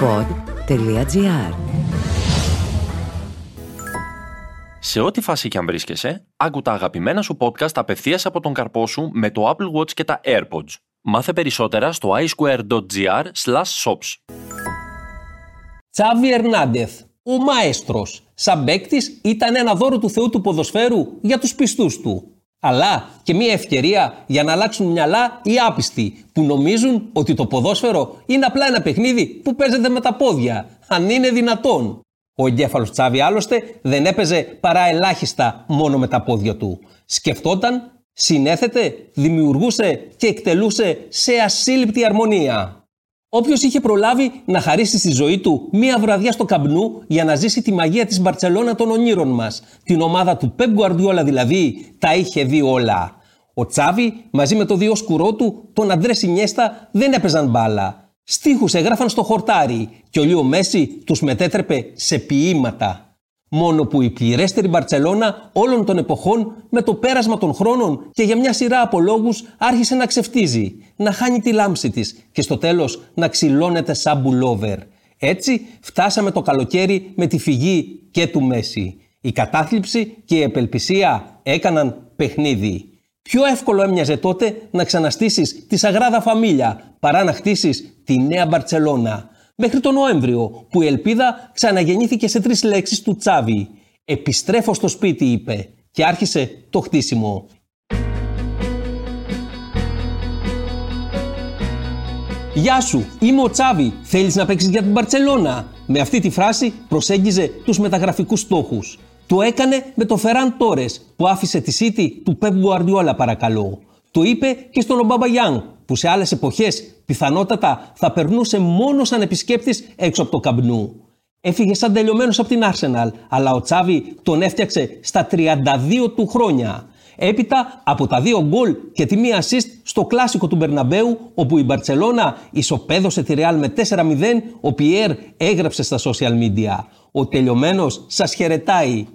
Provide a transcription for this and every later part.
pod.gr Σε ό,τι φάση και αν βρίσκεσαι, άκου τα αγαπημένα σου podcast απευθείας από τον καρπό σου με το Apple Watch και τα AirPods. Μάθε περισσότερα στο iSquare.gr shops. Τσάβι Ερνάντεθ, ο μαέστρος. Σαν παίκτης ήταν ένα δώρο του Θεού του ποδοσφαίρου για τους πιστούς του. Αλλά και μια ευκαιρία για να αλλάξουν μυαλά οι άπιστοι που νομίζουν ότι το ποδόσφαιρο είναι απλά ένα παιχνίδι που παίζεται με τα πόδια, αν είναι δυνατόν. Ο εγκέφαλος Τσάβη άλλωστε δεν έπαιζε παρά ελάχιστα μόνο με τα πόδια του. Σκεφτόταν, συνέθετε, δημιουργούσε και εκτελούσε σε ασύλληπτη αρμονία. Όποιος είχε προλάβει να χαρίσει στη ζωή του μία βραδιά στο καμπνού για να ζήσει τη μαγεία της Μπαρσελόνα των ονείρων μας, την ομάδα του Πεπ Γκουαρδιόλα δηλαδή, τα είχε δει όλα. Ο Τσάβη μαζί με το δύο σκουρό του, τον Αντρέ Σινιέστα, δεν έπαιζαν μπάλα. Στίχους έγραφαν στο χορτάρι και ο Λίο Μέση τους μετέτρεπε σε ποίηματα. Μόνο που η πληρέστερη Μπαρτσελώνα όλων των εποχών με το πέρασμα των χρόνων και για μια σειρά από λόγους άρχισε να ξεφτίζει, να χάνει τη λάμψη της και στο τέλος να ξυλώνεται σαν μπουλόβερ. Έτσι φτάσαμε το καλοκαίρι με τη φυγή και του Μέση. Η κατάθλιψη και η επελπισία έκαναν παιχνίδι. Πιο εύκολο έμοιαζε τότε να ξαναστήσεις τη Σαγράδα Φαμίλια παρά να χτίσεις τη νέα Μπαρτσελώνα μέχρι τον Νοέμβριο, που η ελπίδα ξαναγεννήθηκε σε τρεις λέξεις του Τσάβη. «Επιστρέφω στο σπίτι», είπε, και άρχισε το χτίσιμο. «Γεια σου, είμαι ο Τσάβη, θέλεις να παίξεις για την Μπαρτσελώνα» Με αυτή τη φράση προσέγγιζε τους μεταγραφικούς στόχους. Το έκανε με το Φεράν Τόρες που άφησε τη σίτη του Πεπ Γκουαρδιόλα παρακαλώ. Το είπε και στον Ομπάμπα Γιάνγκ που σε άλλες εποχές πιθανότατα θα περνούσε μόνο σαν επισκέπτης έξω από το καμπνού. Έφυγε σαν τελειωμένος από την Arsenal, αλλά ο Τσάβη τον έφτιαξε στα 32 του χρόνια. Έπειτα από τα δύο γκολ και τη μία assist στο κλάσικο του Μπερναμπέου, όπου η Μπαρτσελώνα ισοπαίδωσε τη Ρεάλ με 4-0, ο Πιέρ έγραψε στα social media. Ο τελειωμένος σας χαιρετάει.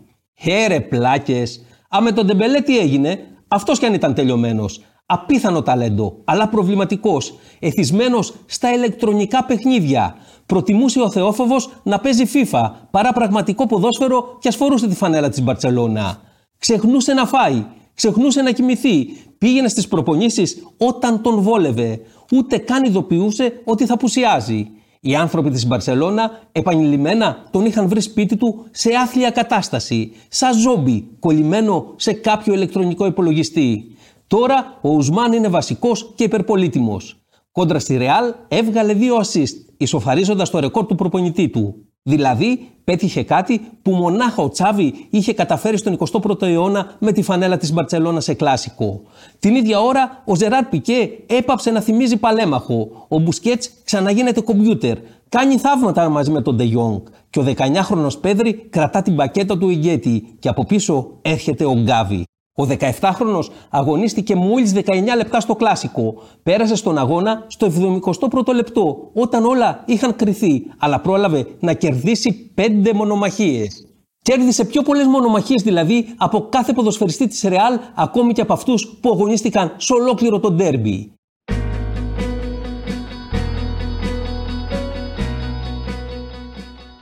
Χαίρε πλάκες. Α με τον Ντεμπελέ τι έγινε, αυτός κι αν ήταν τελειωμένος. Απίθανο ταλέντο, αλλά προβληματικός, εθισμένος στα ηλεκτρονικά παιχνίδια. Προτιμούσε ο Θεόφοβος να παίζει FIFA παρά πραγματικό ποδόσφαιρο και ασφορούσε τη φανέλα της Μπαρσελόνα. Ξεχνούσε να φάει, ξεχνούσε να κοιμηθεί, πήγαινε στις προπονήσεις όταν τον βόλευε, ούτε καν ειδοποιούσε ότι θα πουσιάζει. Οι άνθρωποι της Μπαρσελώνα επανειλημμένα τον είχαν βρει σπίτι του σε άθλια κατάσταση, σαν ζόμπι κολλημένο σε κάποιο ηλεκτρονικό υπολογιστή. Τώρα ο Ουσμάν είναι βασικός και υπερπολίτημος. Κόντρα στη Ρεάλ έβγαλε δύο assist, ισοφαρίζοντας το ρεκόρ του προπονητή του. Δηλαδή, πέτυχε κάτι που μονάχα ο Τσάβη είχε καταφέρει στον 21ο αιώνα με τη φανέλα της Μπαρτσελώνα σε κλάσικο. Την ίδια ώρα, ο Ζεράρ Πικέ έπαψε να θυμίζει παλέμαχο. Ο Μπουσκέτς ξαναγίνεται κομπιούτερ. Κάνει θαύματα μαζί με τον Ντεγιόνγκ. Και ο 19χρονος Πέδρη κρατά την πακέτα του ηγέτη. Και από πίσω έρχεται ο Γκάβι. Ο 17χρονος αγωνίστηκε μόλις 19 λεπτά στο κλάσικο. Πέρασε στον αγώνα στο 71ο λεπτό, όταν όλα είχαν κρυθεί, αλλά πρόλαβε να κερδίσει 5 μονομαχίες. Κέρδισε πιο πολλές μονομαχίες δηλαδή από κάθε ποδοσφαιριστή της Ρεάλ, ακόμη και από αυτούς που αγωνίστηκαν σε ολόκληρο το ντέρμπι.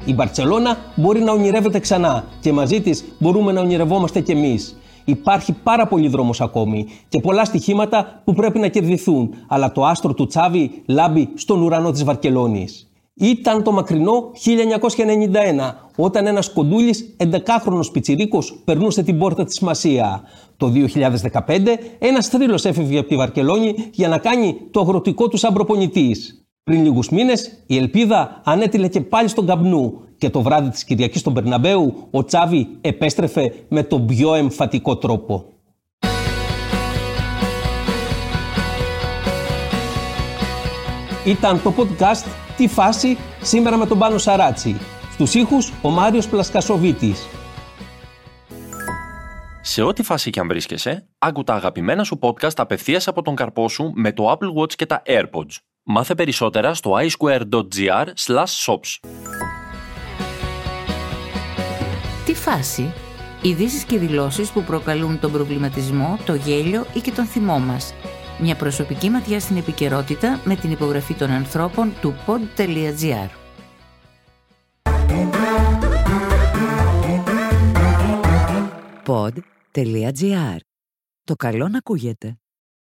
Η Μπαρτσελώνα μπορεί να ονειρεύεται ξανά και μαζί της μπορούμε να ονειρευόμαστε κι εμείς. Υπάρχει πάρα πολύ δρόμος ακόμη και πολλά στοιχήματα που πρέπει να κερδιθούν, αλλά το άστρο του Τσάβη λάμπει στον ουρανό της Βαρκελόνης. Ήταν το μακρινό 1991, όταν ένας κοντούλης 11χρονος πιτσιρίκος περνούσε την πόρτα της Μασία. Το 2015 ένας θρύλος έφευγε από τη Βαρκελόνη για να κάνει το αγροτικό του σαν προπονητής. Πριν λίγους μήνες η ελπίδα ανέτειλε και πάλι στον καπνού και το βράδυ της Κυριακής στον Περναμπέου ο Τσάβη επέστρεφε με τον πιο εμφατικό τρόπο. Ήταν το podcast «Τι φάση» σήμερα με τον Πάνο Σαράτσι. Στους ήχους ο Μάριος Πλασκασοβίτης. Σε ό,τι φάση και αν βρίσκεσαι, άκου τα αγαπημένα σου podcast απευθείας από τον καρπό σου με το Apple Watch και τα AirPods. Μάθε περισσότερα στο iSquare.gr shops. Τι φάση, ειδήσεις και δηλώσεις που προκαλούν τον προβληματισμό, το γέλιο ή και τον θυμό μας. Μια προσωπική ματιά στην επικαιρότητα με την υπογραφή των ανθρώπων του pod.gr. Pod.gr. Το καλό να ακούγεται.